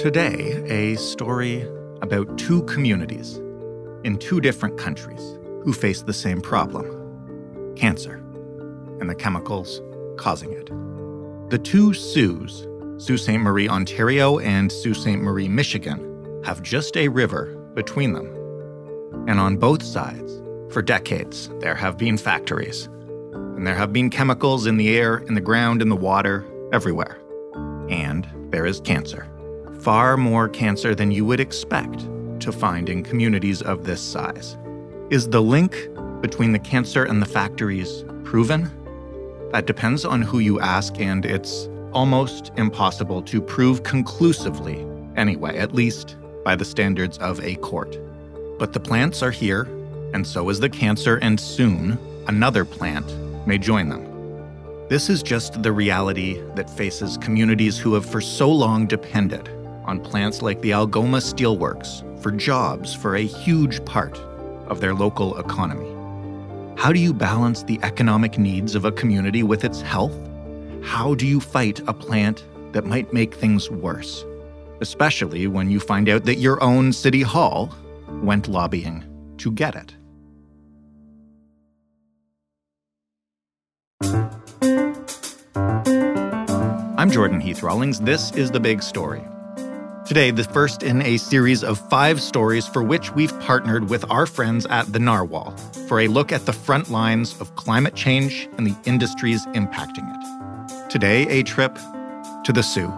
Today, a story about two communities in two different countries who face the same problem cancer and the chemicals causing it. The two Saults, Sault Ste. Marie, Ontario, and Sault Ste. Marie, Michigan, have just a river between them. And on both sides, for decades, there have been factories. And there have been chemicals in the air, in the ground, in the water, everywhere. And there is cancer far more cancer than you would expect to find in communities of this size. Is the link between the cancer and the factories proven? That depends on who you ask, and it's almost impossible to prove conclusively, anyway, at least by the standards of a court. But the plants are here, and so is the cancer, and soon another plant may join them. This is just the reality that faces communities who have for so long depended on plants like the Algoma Steelworks for jobs for a huge part of their local economy. How do you balance the economic needs of a community with its health? How do you fight a plant that might make things worse? Especially when you find out that your own city hall went lobbying to get it. I'm Jordan Heath Rawlings. This is The Big Story. Today, the first in a series of five stories for which we've partnered with our friends at the Narwhal for a look at the front lines of climate change and the industries impacting it. Today, a trip to the Soo.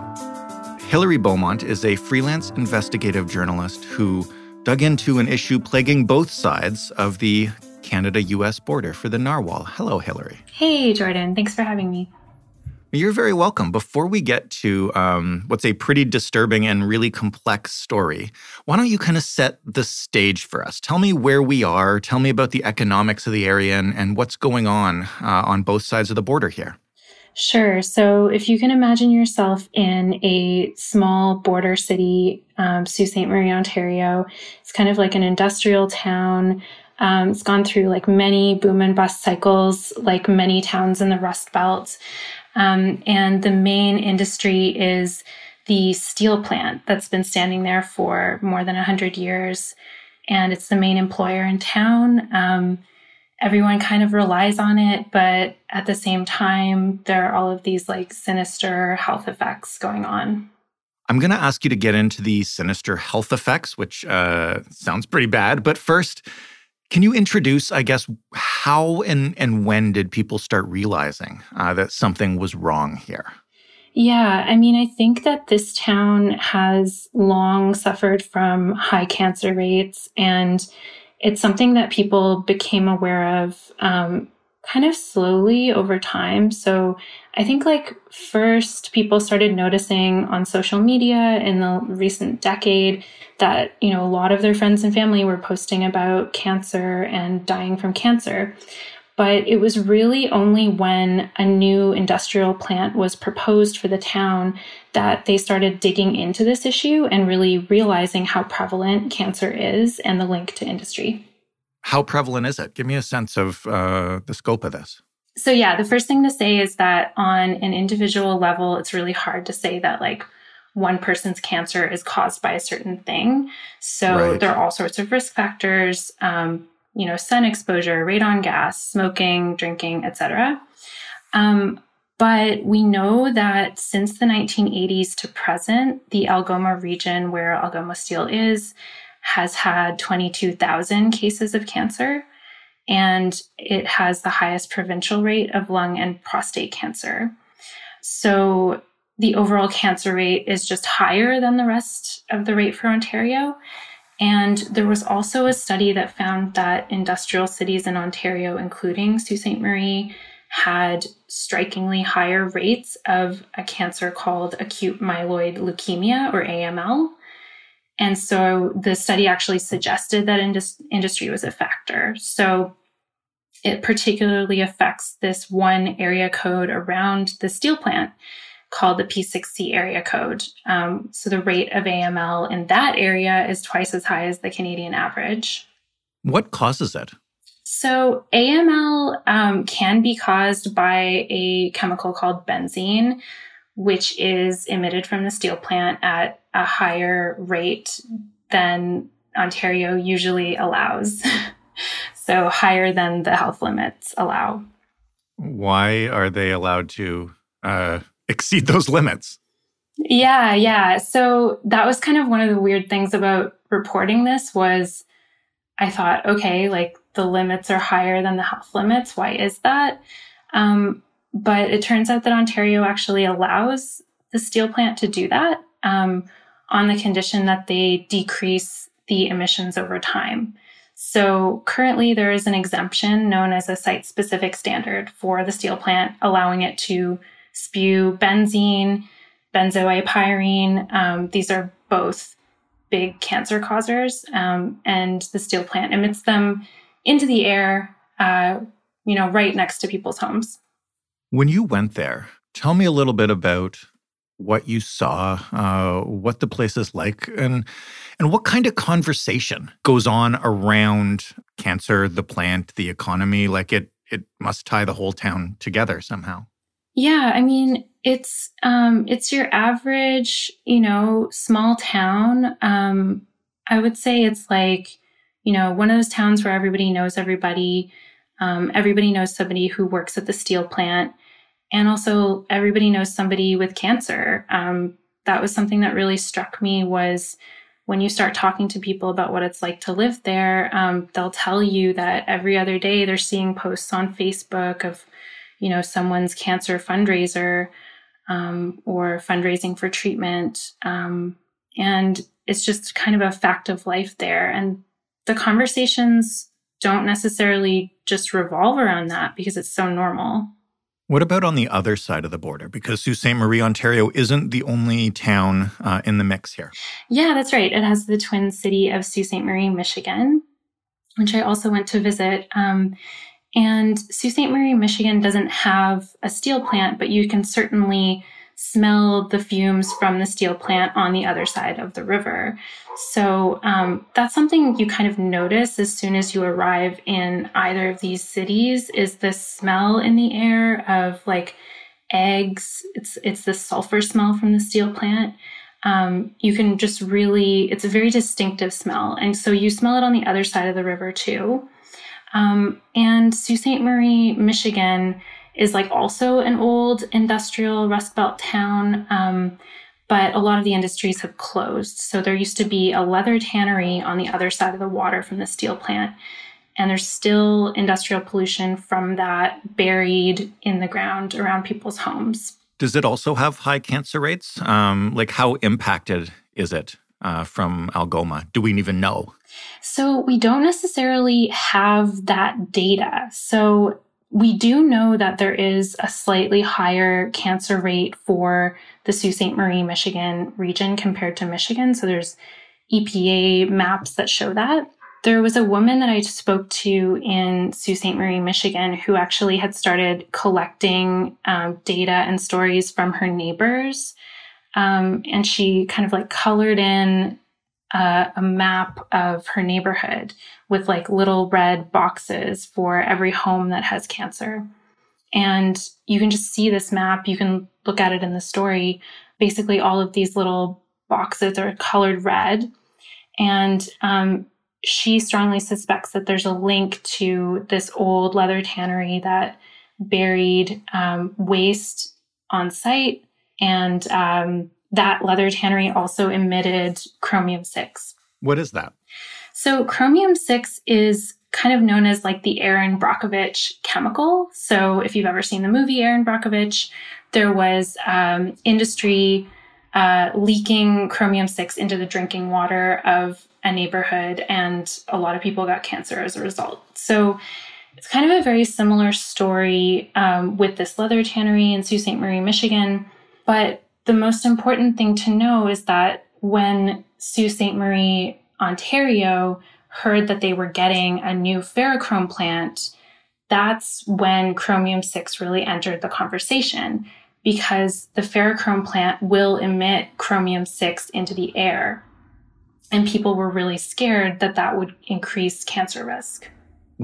Hilary Beaumont is a freelance investigative journalist who dug into an issue plaguing both sides of the Canada US border for the Narwhal. Hello, Hilary. Hey, Jordan. Thanks for having me. You're very welcome. Before we get to um, what's a pretty disturbing and really complex story, why don't you kind of set the stage for us? Tell me where we are. Tell me about the economics of the area and, and what's going on uh, on both sides of the border here. Sure. So, if you can imagine yourself in a small border city, um, Sault Ste. Marie, Ontario, it's kind of like an industrial town. Um, it's gone through like many boom and bust cycles, like many towns in the Rust Belt. Um, and the main industry is the steel plant that's been standing there for more than 100 years. And it's the main employer in town. Um, everyone kind of relies on it, but at the same time, there are all of these like sinister health effects going on. I'm going to ask you to get into the sinister health effects, which uh, sounds pretty bad. But first, can you introduce, I guess, how and, and when did people start realizing uh, that something was wrong here? Yeah, I mean, I think that this town has long suffered from high cancer rates, and it's something that people became aware of um, kind of slowly over time. So I think like first people started noticing on social media in the recent decade that, you know, a lot of their friends and family were posting about cancer and dying from cancer. But it was really only when a new industrial plant was proposed for the town that they started digging into this issue and really realizing how prevalent cancer is and the link to industry. How prevalent is it? Give me a sense of uh, the scope of this. So, yeah, the first thing to say is that on an individual level, it's really hard to say that like one person's cancer is caused by a certain thing. So, right. there are all sorts of risk factors, um, you know, sun exposure, radon gas, smoking, drinking, etc. Um, but we know that since the 1980s to present, the Algoma region where Algoma Steel is has had 22,000 cases of cancer, and it has the highest provincial rate of lung and prostate cancer. So the overall cancer rate is just higher than the rest of the rate for Ontario. And there was also a study that found that industrial cities in Ontario, including Sault Ste. Marie, had strikingly higher rates of a cancer called acute myeloid leukemia or AML. And so the study actually suggested that indus- industry was a factor. So it particularly affects this one area code around the steel plant called the P6C area code. Um, so the rate of AML in that area is twice as high as the Canadian average. What causes it? So AML um, can be caused by a chemical called benzene, which is emitted from the steel plant at a higher rate than Ontario usually allows. so higher than the health limits allow. Why are they allowed to uh, exceed those limits? Yeah, yeah. So that was kind of one of the weird things about reporting this was I thought, okay, like the limits are higher than the health limits. Why is that? Um, but it turns out that Ontario actually allows the steel plant to do that um, on the condition that they decrease the emissions over time. So currently, there is an exemption known as a site specific standard for the steel plant, allowing it to spew benzene, benzo(a)pyrene. Um, these are both big cancer causers, um, and the steel plant emits them into the air, uh, you know, right next to people's homes. When you went there, tell me a little bit about what you saw, uh, what the place is like, and and what kind of conversation goes on around cancer, the plant, the economy. Like it, it must tie the whole town together somehow. Yeah, I mean, it's um, it's your average, you know, small town. Um, I would say it's like, you know, one of those towns where everybody knows everybody. Um, everybody knows somebody who works at the steel plant. And also everybody knows somebody with cancer. Um, that was something that really struck me was when you start talking to people about what it's like to live there um, they'll tell you that every other day they're seeing posts on facebook of you know someone's cancer fundraiser um, or fundraising for treatment. Um, and it's just kind of a fact of life there. And the conversations don't necessarily just revolve around that because it's so normal what about on the other side of the border? Because Sault Ste. Marie, Ontario isn't the only town uh, in the mix here. Yeah, that's right. It has the twin city of Sault Ste. Marie, Michigan, which I also went to visit. Um, and Sault Ste. Marie, Michigan doesn't have a steel plant, but you can certainly smell the fumes from the steel plant on the other side of the river. So um, that's something you kind of notice as soon as you arrive in either of these cities is the smell in the air of like eggs. It's it's the sulfur smell from the steel plant. Um, you can just really it's a very distinctive smell, and so you smell it on the other side of the river too. Um, and Sault Ste. Marie, Michigan is like also an old industrial Rust Belt town. Um, but a lot of the industries have closed. So there used to be a leather tannery on the other side of the water from the steel plant. And there's still industrial pollution from that buried in the ground around people's homes. Does it also have high cancer rates? Um, like, how impacted is it uh, from Algoma? Do we even know? So, we don't necessarily have that data. So, we do know that there is a slightly higher cancer rate for the Sault Ste. Marie, Michigan region compared to Michigan. So there's EPA maps that show that. There was a woman that I spoke to in Sault Ste. Marie, Michigan, who actually had started collecting um, data and stories from her neighbors. Um, and she kind of like colored in uh, a map of her neighborhood with like little red boxes for every home that has cancer. And you can just see this map. You can look at it in the story. Basically, all of these little boxes are colored red. And um, she strongly suspects that there's a link to this old leather tannery that buried um, waste on site and um, that leather tannery also emitted chromium 6. What is that? So, chromium 6 is kind of known as like the Erin Brockovich chemical. So, if you've ever seen the movie Erin Brockovich, there was um, industry uh, leaking chromium 6 into the drinking water of a neighborhood, and a lot of people got cancer as a result. So, it's kind of a very similar story um, with this leather tannery in Sault Ste. Marie, Michigan. But the most important thing to know is that when Sault Ste. Marie, Ontario heard that they were getting a new ferrochrome plant, that's when chromium 6 really entered the conversation because the ferrochrome plant will emit chromium 6 into the air. And people were really scared that that would increase cancer risk.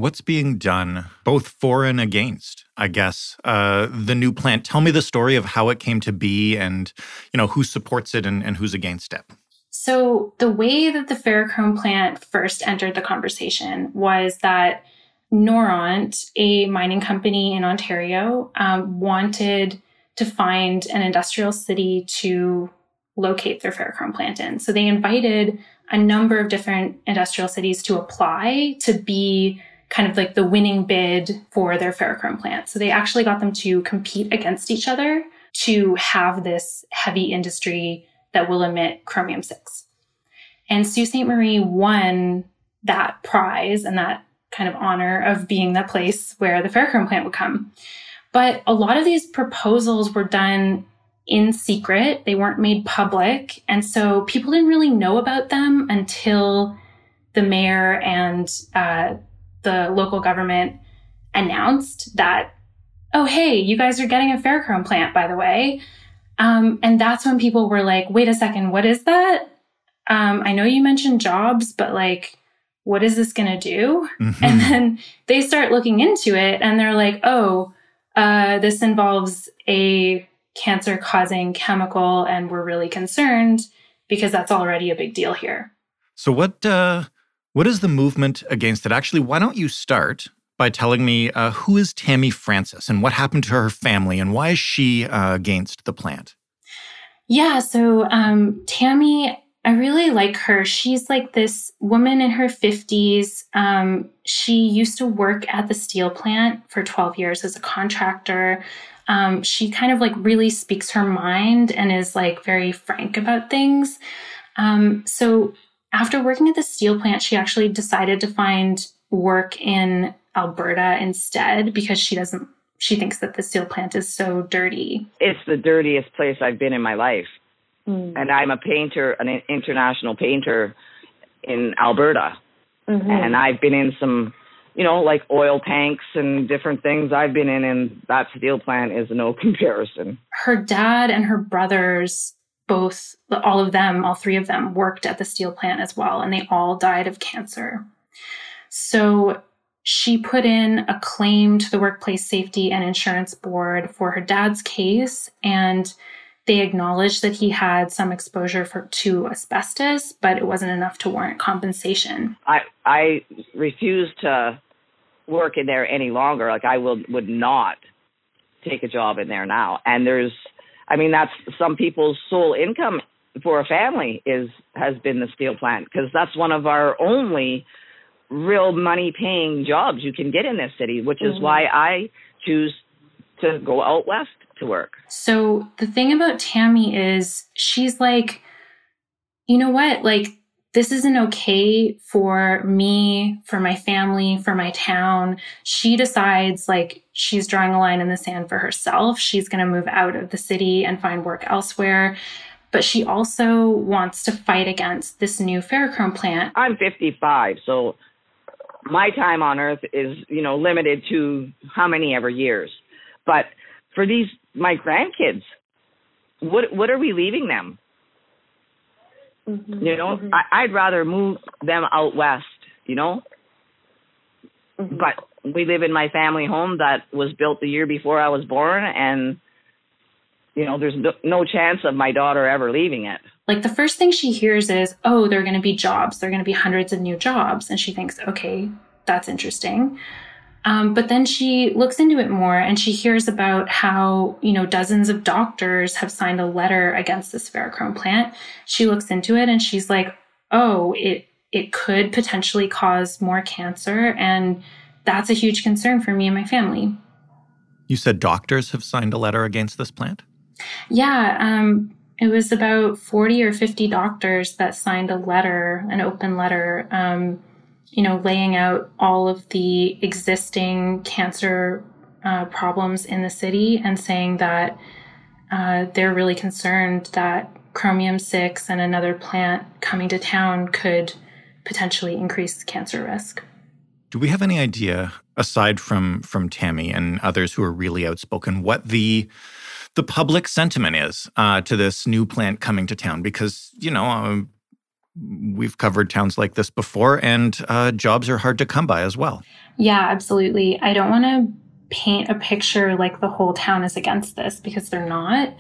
What's being done both for and against i guess? Uh, the new plant tell me the story of how it came to be and you know who supports it and, and who's against it. So the way that the ferrochrome plant first entered the conversation was that noront a mining company in ontario um, wanted to find an industrial city to locate their ferrochrome plant in. So they invited a number of different industrial cities to apply to be kind of like the winning bid for their ferrochrome plant. So they actually got them to compete against each other to have this heavy industry that will emit chromium 6. And Sault Ste. Marie won that prize and that kind of honor of being the place where the ferrochrome plant would come. But a lot of these proposals were done in secret. They weren't made public. And so people didn't really know about them until the mayor and uh, the local government announced that, oh, hey, you guys are getting a ferrochrome plant, by the way. Um, and that's when people were like, wait a second, what is that? Um, I know you mentioned jobs, but like, what is this going to do? Mm-hmm. And then they start looking into it and they're like, oh, uh, this involves a cancer causing chemical, and we're really concerned because that's already a big deal here. So, what, uh, what is the movement against it? Actually, why don't you start by telling me uh, who is Tammy Francis and what happened to her family and why is she uh, against the plant? Yeah, so um, Tammy, I really like her. She's like this woman in her 50s. Um, she used to work at the steel plant for 12 years as a contractor. Um, she kind of like really speaks her mind and is like very frank about things. Um, so after working at the steel plant, she actually decided to find work in Alberta instead because she doesn't she thinks that the steel plant is so dirty. It's the dirtiest place I've been in my life. Mm. And I'm a painter, an international painter in Alberta. Mm-hmm. And I've been in some, you know, like oil tanks and different things I've been in, and that steel plant is no comparison. Her dad and her brothers both all of them all three of them worked at the steel plant as well and they all died of cancer. So she put in a claim to the workplace safety and insurance board for her dad's case and they acknowledged that he had some exposure for, to asbestos but it wasn't enough to warrant compensation. I i refuse to work in there any longer. Like i will would not take a job in there now. And there's I mean, that's some people's sole income for a family is has been the steel plant because that's one of our only real money paying jobs you can get in this city, which is mm-hmm. why I choose to go out west to work. So the thing about Tammy is she's like, you know what? Like this isn't okay for me, for my family, for my town. She decides like she's drawing a line in the sand for herself. She's going to move out of the city and find work elsewhere. But she also wants to fight against this new ferrochrome plant. I'm 55, so my time on earth is, you know, limited to how many ever years. But for these my grandkids, what what are we leaving them? Mm-hmm. You know, mm-hmm. I, I'd rather move them out west. You know, mm-hmm. but we live in my family home that was built the year before I was born, and you know, there's no, no chance of my daughter ever leaving it. Like the first thing she hears is, "Oh, there are going to be jobs. There are going to be hundreds of new jobs," and she thinks, "Okay, that's interesting." Um, but then she looks into it more and she hears about how, you know, dozens of doctors have signed a letter against this ferrochrome plant. She looks into it and she's like, oh, it, it could potentially cause more cancer. And that's a huge concern for me and my family. You said doctors have signed a letter against this plant? Yeah. Um, it was about 40 or 50 doctors that signed a letter, an open letter, um, you know, laying out all of the existing cancer uh, problems in the city and saying that uh, they're really concerned that chromium 6 and another plant coming to town could potentially increase cancer risk. Do we have any idea, aside from from Tammy and others who are really outspoken, what the the public sentiment is uh, to this new plant coming to town? Because you know, um, we've covered towns like this before, and uh, jobs are hard to come by as well. Yeah, absolutely. I don't want to paint a picture like the whole town is against this because they're not.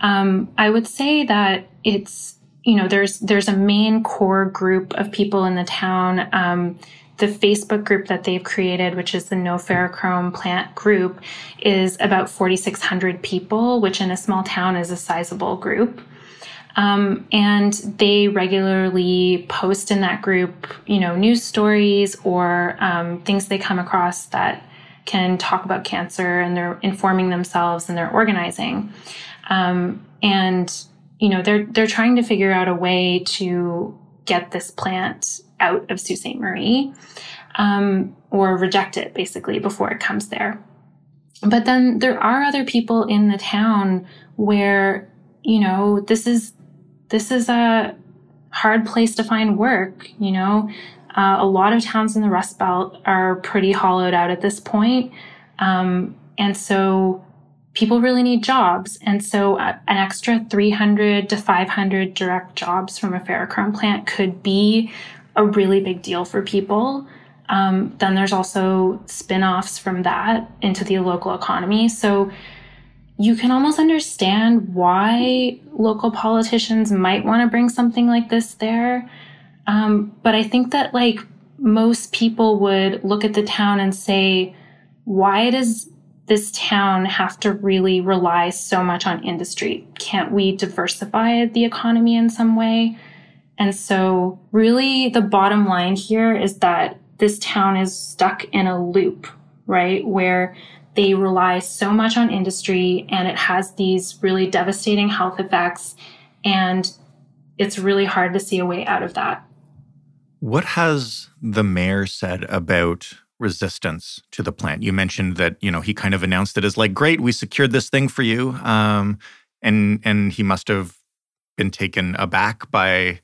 Um, I would say that it's you know there's there's a main core group of people in the town. Um, the Facebook group that they've created, which is the No Ferrochrome Plant group, is about 4,600 people, which in a small town is a sizable group. Um, and they regularly post in that group, you know, news stories or um, things they come across that can talk about cancer and they're informing themselves and they're organizing. Um, and, you know, they're, they're trying to figure out a way to get this plant out of Sault Ste. Marie um, or reject it basically before it comes there. But then there are other people in the town where, you know, this is this is a hard place to find work. You know, uh, a lot of towns in the Rust Belt are pretty hollowed out at this point. Um, and so people really need jobs. And so uh, an extra 300 to 500 direct jobs from a ferrochrome plant could be a really big deal for people. Um, then there's also spin offs from that into the local economy. So you can almost understand why local politicians might want to bring something like this there. Um, but I think that like most people would look at the town and say, why does this town have to really rely so much on industry? Can't we diversify the economy in some way? And so, really, the bottom line here is that this town is stuck in a loop, right? Where they rely so much on industry and it has these really devastating health effects. And it's really hard to see a way out of that. What has the mayor said about resistance to the plant? You mentioned that, you know, he kind of announced it as like, great, we secured this thing for you. Um, and and he must have been taken aback by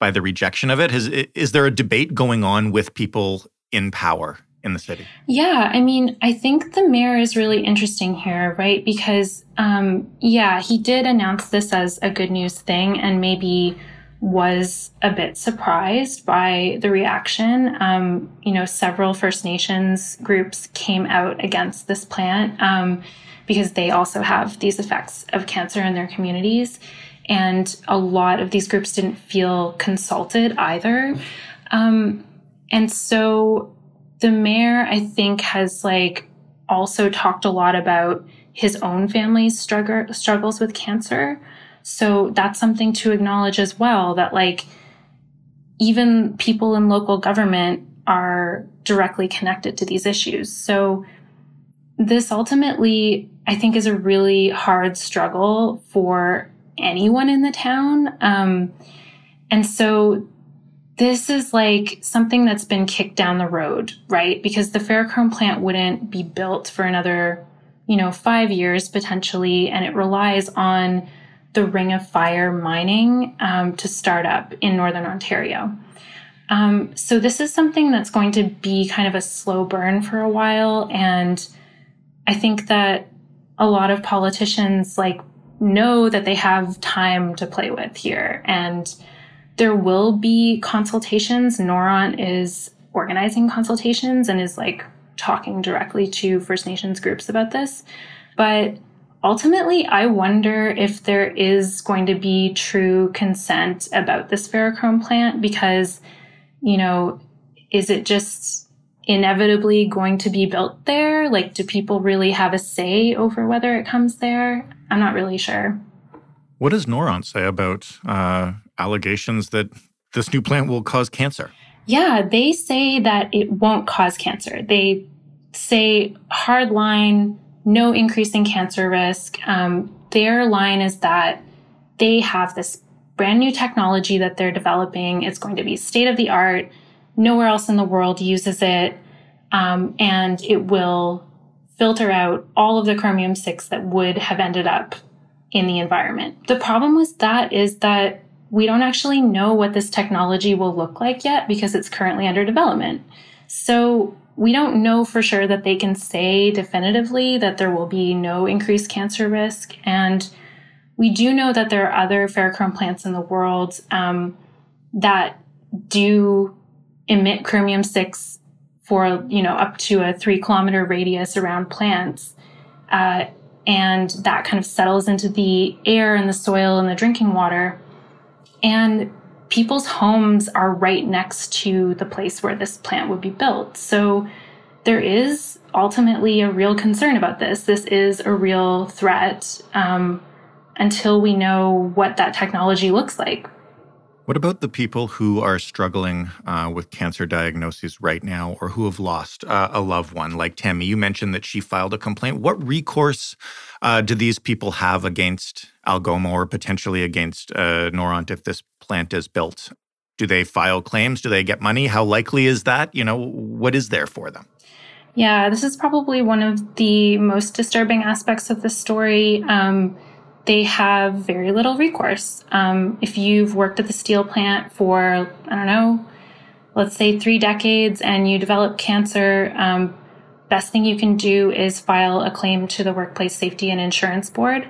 by the rejection of it. Has, is there a debate going on with people in power in the city? Yeah, I mean, I think the mayor is really interesting here, right? Because, um, yeah, he did announce this as a good news thing and maybe was a bit surprised by the reaction. Um, you know, several First Nations groups came out against this plant um, because they also have these effects of cancer in their communities. And a lot of these groups didn't feel consulted either. Um, and so the mayor, I think, has like also talked a lot about his own family's struggle, struggles with cancer. So that's something to acknowledge as well that like even people in local government are directly connected to these issues. So this ultimately, I think, is a really hard struggle for anyone in the town. Um, and so this is like something that's been kicked down the road, right? Because the ferrochrome plant wouldn't be built for another, you know, five years potentially, and it relies on the Ring of Fire mining um, to start up in Northern Ontario. Um, so this is something that's going to be kind of a slow burn for a while, and I think that a lot of politicians like know that they have time to play with here and there will be consultations. Noront is organizing consultations and is like talking directly to First Nations groups about this. But ultimately, I wonder if there is going to be true consent about this ferrochrome plant because, you know, is it just inevitably going to be built there? Like, do people really have a say over whether it comes there? I'm not really sure. What does Noront say about uh, allegations that this new plant will cause cancer. Yeah, they say that it won't cause cancer. They say hard line, no increase in cancer risk. Um, their line is that they have this brand new technology that they're developing. It's going to be state of the art. Nowhere else in the world uses it. Um, and it will filter out all of the chromium 6 that would have ended up in the environment. The problem with that is that we don't actually know what this technology will look like yet because it's currently under development. So we don't know for sure that they can say definitively that there will be no increased cancer risk. And we do know that there are other ferrochrome plants in the world um, that do emit chromium 6 for, you know, up to a three kilometer radius around plants. Uh, and that kind of settles into the air and the soil and the drinking water. And people's homes are right next to the place where this plant would be built. So there is ultimately a real concern about this. This is a real threat um, until we know what that technology looks like. What about the people who are struggling uh, with cancer diagnoses right now or who have lost uh, a loved one, like Tammy? You mentioned that she filed a complaint. What recourse uh, do these people have against Algoma or potentially against uh, Noront if this plant is built? Do they file claims? Do they get money? How likely is that? You know, what is there for them? Yeah, this is probably one of the most disturbing aspects of the story. Um, they have very little recourse. Um, if you've worked at the steel plant for, I don't know, let's say three decades and you develop cancer, um, best thing you can do is file a claim to the Workplace Safety and Insurance Board.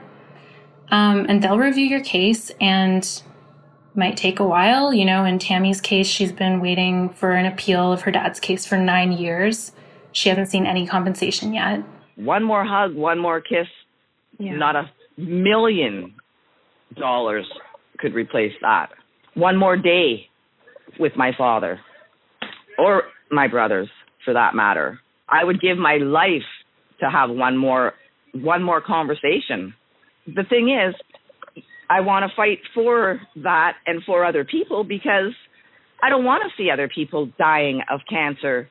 Um, and they'll review your case and might take a while. You know, in Tammy's case, she's been waiting for an appeal of her dad's case for nine years. She hasn't seen any compensation yet. One more hug, one more kiss, yeah. not a million dollars could replace that. One more day with my father or my brothers for that matter. I would give my life to have one more one more conversation. The thing is, I want to fight for that and for other people because I don't want to see other people dying of cancer.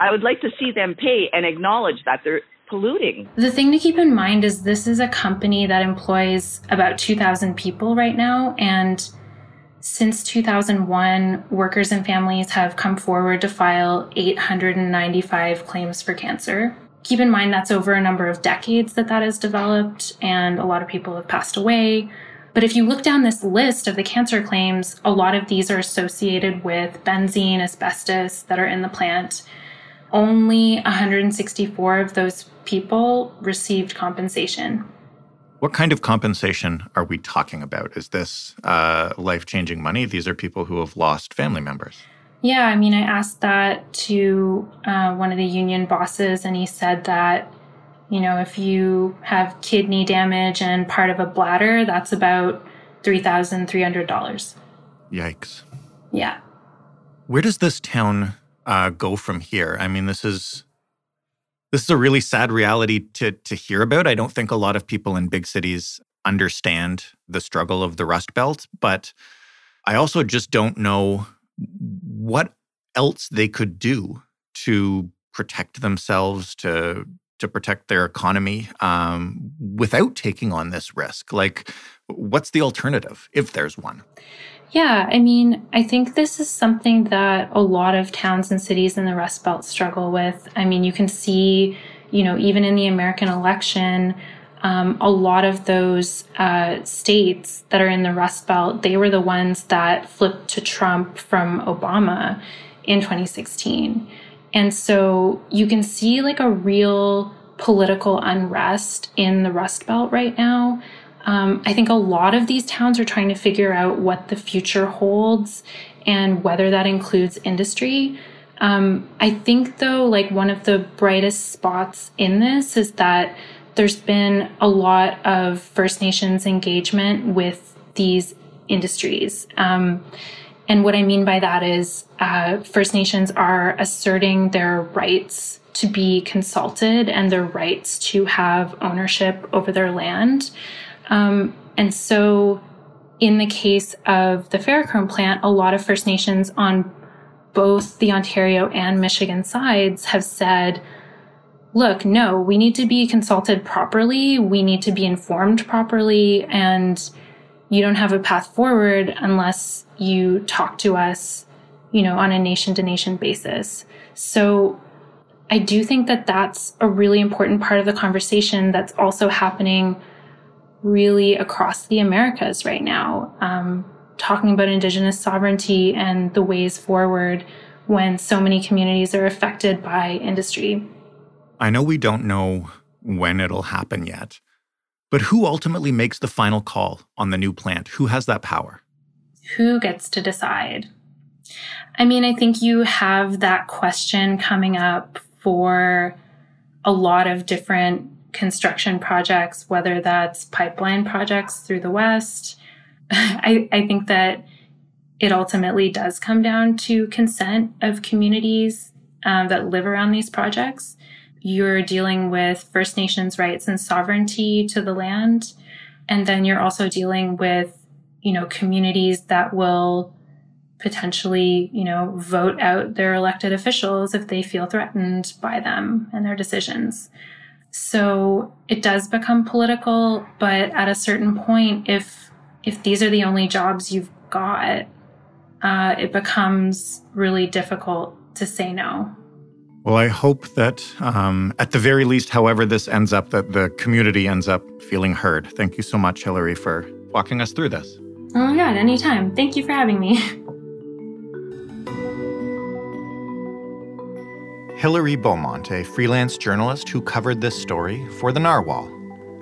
I would like to see them pay and acknowledge that they're polluting. The thing to keep in mind is this is a company that employs about 2,000 people right now. And since 2001, workers and families have come forward to file 895 claims for cancer. Keep in mind that's over a number of decades that that has developed, and a lot of people have passed away. But if you look down this list of the cancer claims, a lot of these are associated with benzene, asbestos that are in the plant only 164 of those people received compensation. What kind of compensation are we talking about? Is this uh, life changing money? These are people who have lost family members. Yeah, I mean, I asked that to uh, one of the union bosses, and he said that, you know, if you have kidney damage and part of a bladder, that's about $3,300. Yikes. Yeah. Where does this town uh, go from here? I mean, this is this is a really sad reality to to hear about. I don't think a lot of people in big cities understand the struggle of the Rust Belt, but I also just don't know what else they could do to protect themselves, to to protect their economy um, without taking on this risk. Like, what's the alternative if there's one? Yeah, I mean, I think this is something that a lot of towns and cities in the Rust Belt struggle with. I mean, you can see, you know, even in the American election, um, a lot of those uh, states that are in the Rust Belt, they were the ones that flipped to Trump from Obama in 2016. And so you can see like a real political unrest in the Rust Belt right now. Um, I think a lot of these towns are trying to figure out what the future holds and whether that includes industry. Um, I think, though, like one of the brightest spots in this is that there's been a lot of First Nations engagement with these industries. Um, and what I mean by that is uh, First Nations are asserting their rights to be consulted and their rights to have ownership over their land. Um, and so, in the case of the ferrochrome plant, a lot of First Nations on both the Ontario and Michigan sides have said, look, no, we need to be consulted properly. We need to be informed properly. And you don't have a path forward unless you talk to us, you know, on a nation to nation basis. So I do think that that's a really important part of the conversation that's also happening really across the Americas right now, um, talking about Indigenous sovereignty and the ways forward when so many communities are affected by industry. I know we don't know when it'll happen yet, but who ultimately makes the final call on the new plant? Who has that power? who gets to decide? I mean, I think you have that question coming up for a lot of different construction projects, whether that's pipeline projects through the West. I, I think that it ultimately does come down to consent of communities um, that live around these projects. You're dealing with First Nations rights and sovereignty to the land. And then you're also dealing with, you know, communities that will potentially, you know, vote out their elected officials if they feel threatened by them and their decisions. So it does become political, but at a certain point, if if these are the only jobs you've got, uh, it becomes really difficult to say no. Well, I hope that um, at the very least, however this ends up, that the community ends up feeling heard. Thank you so much, Hilary, for walking us through this. Oh my God, anytime. Thank you for having me. Hilary Beaumont, a freelance journalist who covered this story for The Narwhal.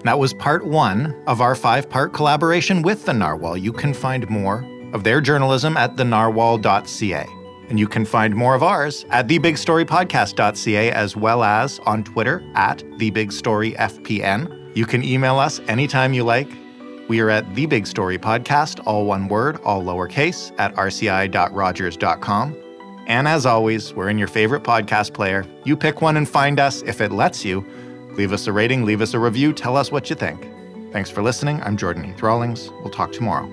That was part one of our five part collaboration with The Narwhal. You can find more of their journalism at thenarwhal.ca. And you can find more of ours at thebigstorypodcast.ca as well as on Twitter at thebigstoryfpn. You can email us anytime you like. We are at The Big Story Podcast, all one word, all lowercase, at rci.rogers.com. And as always, we're in your favorite podcast player. You pick one and find us if it lets you. Leave us a rating, leave us a review, tell us what you think. Thanks for listening. I'm Jordan Heath Rawlings. We'll talk tomorrow.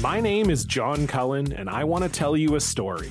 My name is John Cullen, and I want to tell you a story.